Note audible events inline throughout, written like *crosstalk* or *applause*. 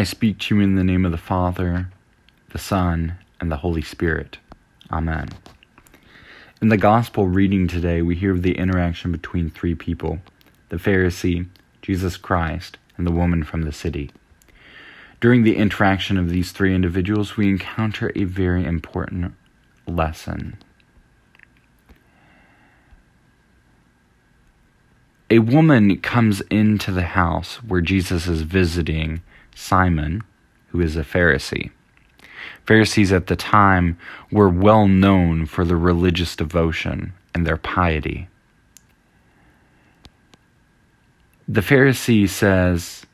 I speak to you in the name of the Father, the Son, and the Holy Spirit. Amen. In the Gospel reading today, we hear of the interaction between three people the Pharisee, Jesus Christ, and the woman from the city. During the interaction of these three individuals, we encounter a very important lesson. A woman comes into the house where Jesus is visiting Simon, who is a Pharisee. Pharisees at the time were well known for their religious devotion and their piety. The Pharisee says,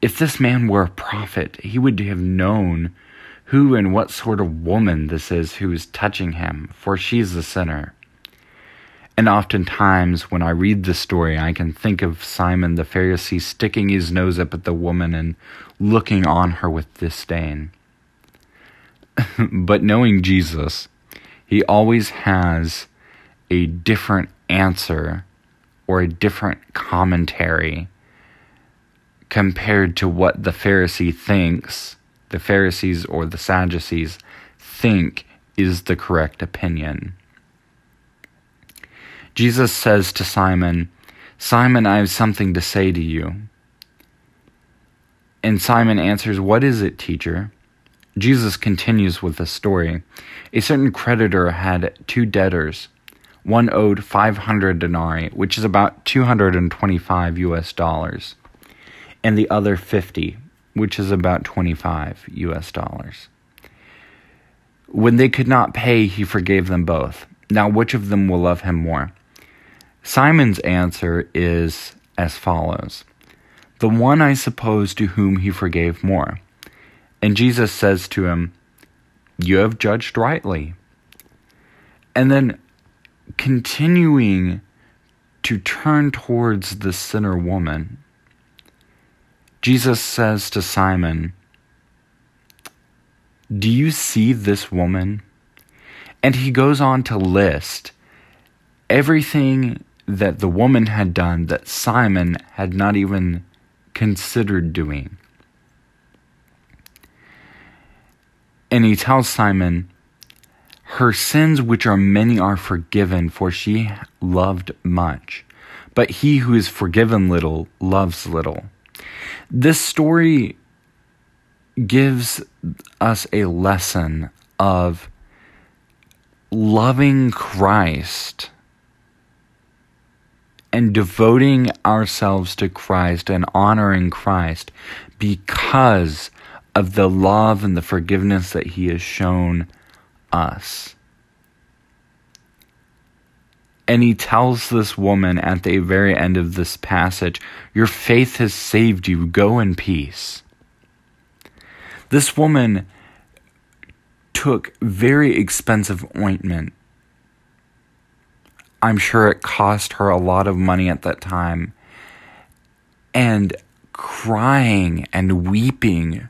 If this man were a prophet, he would have known who and what sort of woman this is who is touching him, for she's a sinner. And oftentimes, when I read the story, I can think of Simon the Pharisee sticking his nose up at the woman and looking on her with disdain. *laughs* but knowing Jesus, he always has a different answer or a different commentary compared to what the Pharisee thinks, the Pharisees or the Sadducees think is the correct opinion. Jesus says to Simon, Simon, I have something to say to you. And Simon answers, What is it, teacher? Jesus continues with the story. A certain creditor had two debtors. One owed 500 denarii, which is about 225 US dollars, and the other 50, which is about 25 US dollars. When they could not pay, he forgave them both. Now, which of them will love him more? Simon's answer is as follows The one, I suppose, to whom he forgave more. And Jesus says to him, You have judged rightly. And then continuing to turn towards the sinner woman, Jesus says to Simon, Do you see this woman? And he goes on to list everything that the woman had done that Simon had not even considered doing. And he tells Simon, Her sins, which are many, are forgiven, for she loved much. But he who is forgiven little loves little. This story gives us a lesson of loving Christ and devoting ourselves to Christ and honoring Christ because of the love and the forgiveness that He has shown us. And he tells this woman at the very end of this passage, Your faith has saved you. Go in peace. This woman took very expensive ointment I'm sure it cost her a lot of money at that time. And crying and weeping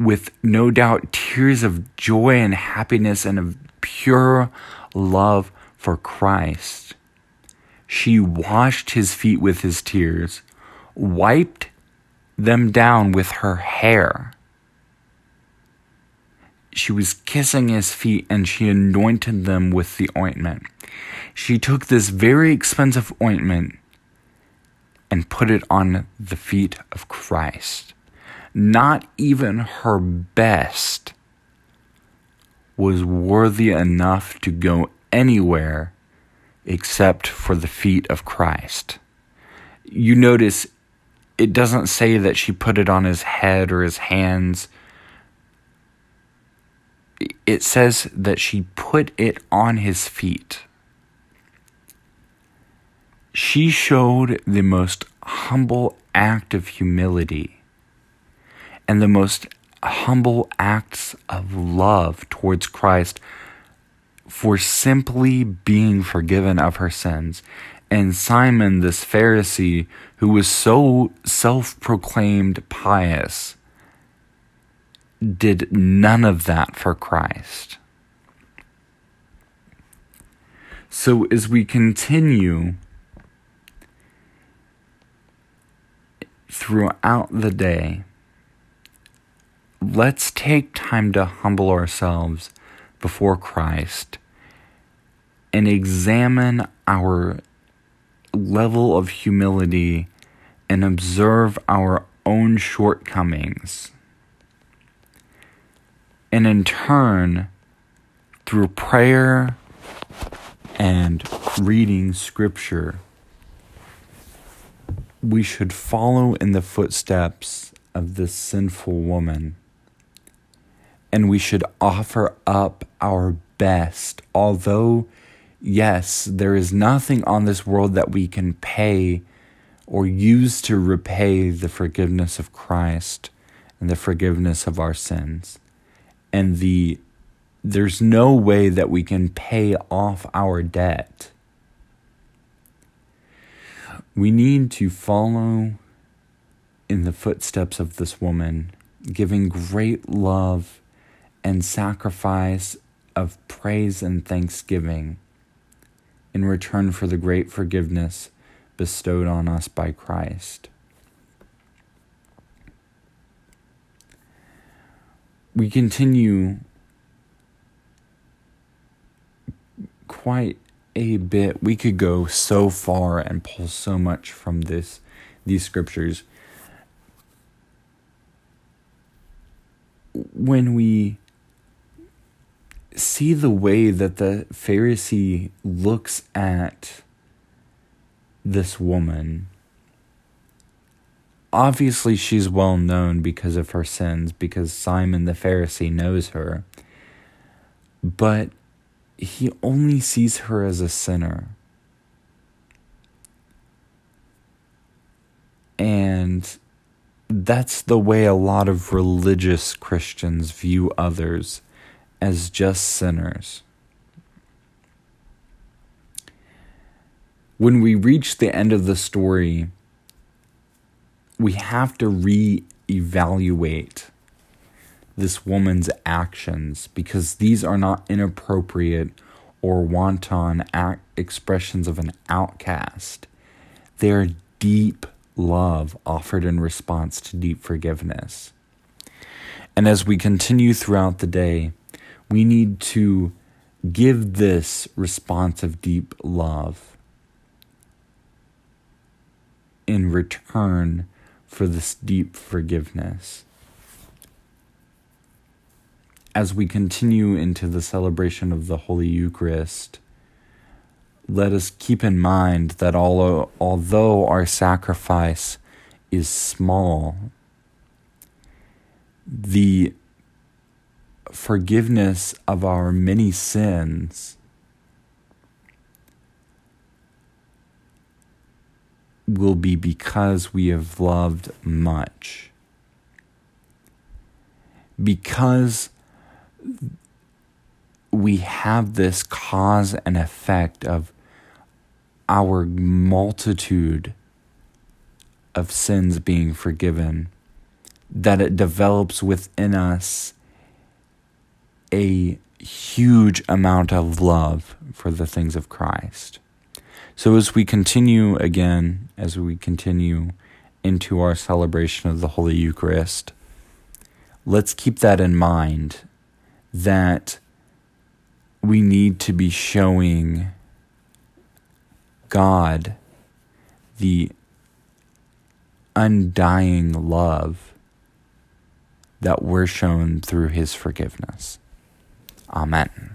with no doubt tears of joy and happiness and of pure love for Christ. She washed his feet with his tears, wiped them down with her hair. She was kissing his feet and she anointed them with the ointment she took this very expensive ointment and put it on the feet of Christ. Not even her best was worthy enough to go anywhere except for the feet of Christ. You notice it doesn't say that she put it on his head or his hands. It says that she put it on his feet she showed the most humble act of humility and the most humble acts of love towards Christ for simply being forgiven of her sins. And Simon, this Pharisee, who was so self proclaimed pious, did none of that for Christ. So, as we continue throughout the day, let's take time to humble ourselves before Christ and examine our level of humility and observe our own shortcomings. And in turn, through prayer and reading scripture, we should follow in the footsteps of this sinful woman. And we should offer up our best, although, yes, there is nothing on this world that we can pay or use to repay the forgiveness of Christ and the forgiveness of our sins. And the there's no way that we can pay off our debt. We need to follow in the footsteps of this woman, giving great love and sacrifice of praise and thanksgiving in return for the great forgiveness bestowed on us by Christ. We continue quite a bit. We could go so far and pull so much from this these scriptures. When we see the way that the Pharisee looks at this woman. Obviously, she's well known because of her sins, because Simon the Pharisee knows her. But he only sees her as a sinner. And that's the way a lot of religious Christians view others as just sinners. when we reach the end of the story, we have to re-evaluate this woman's actions because these are not inappropriate or wanton act- expressions of an outcast. They are deep love offered in response to deep forgiveness. And as we continue throughout the day, we need to give this response of deep love in return for this deep forgiveness. As we continue into the celebration of the Holy Eucharist, let us keep in mind that although our sacrifice is small, the forgiveness of our many sins will be because we have loved much. Because we have this cause and effect of our multitude of sins being forgiven, that it develops within us a huge amount of love for the things of Christ. So, as we continue again, as we continue into our celebration of the Holy Eucharist, let's keep that in mind that we need to be showing God the undying love that we're shown through his forgiveness. Amen.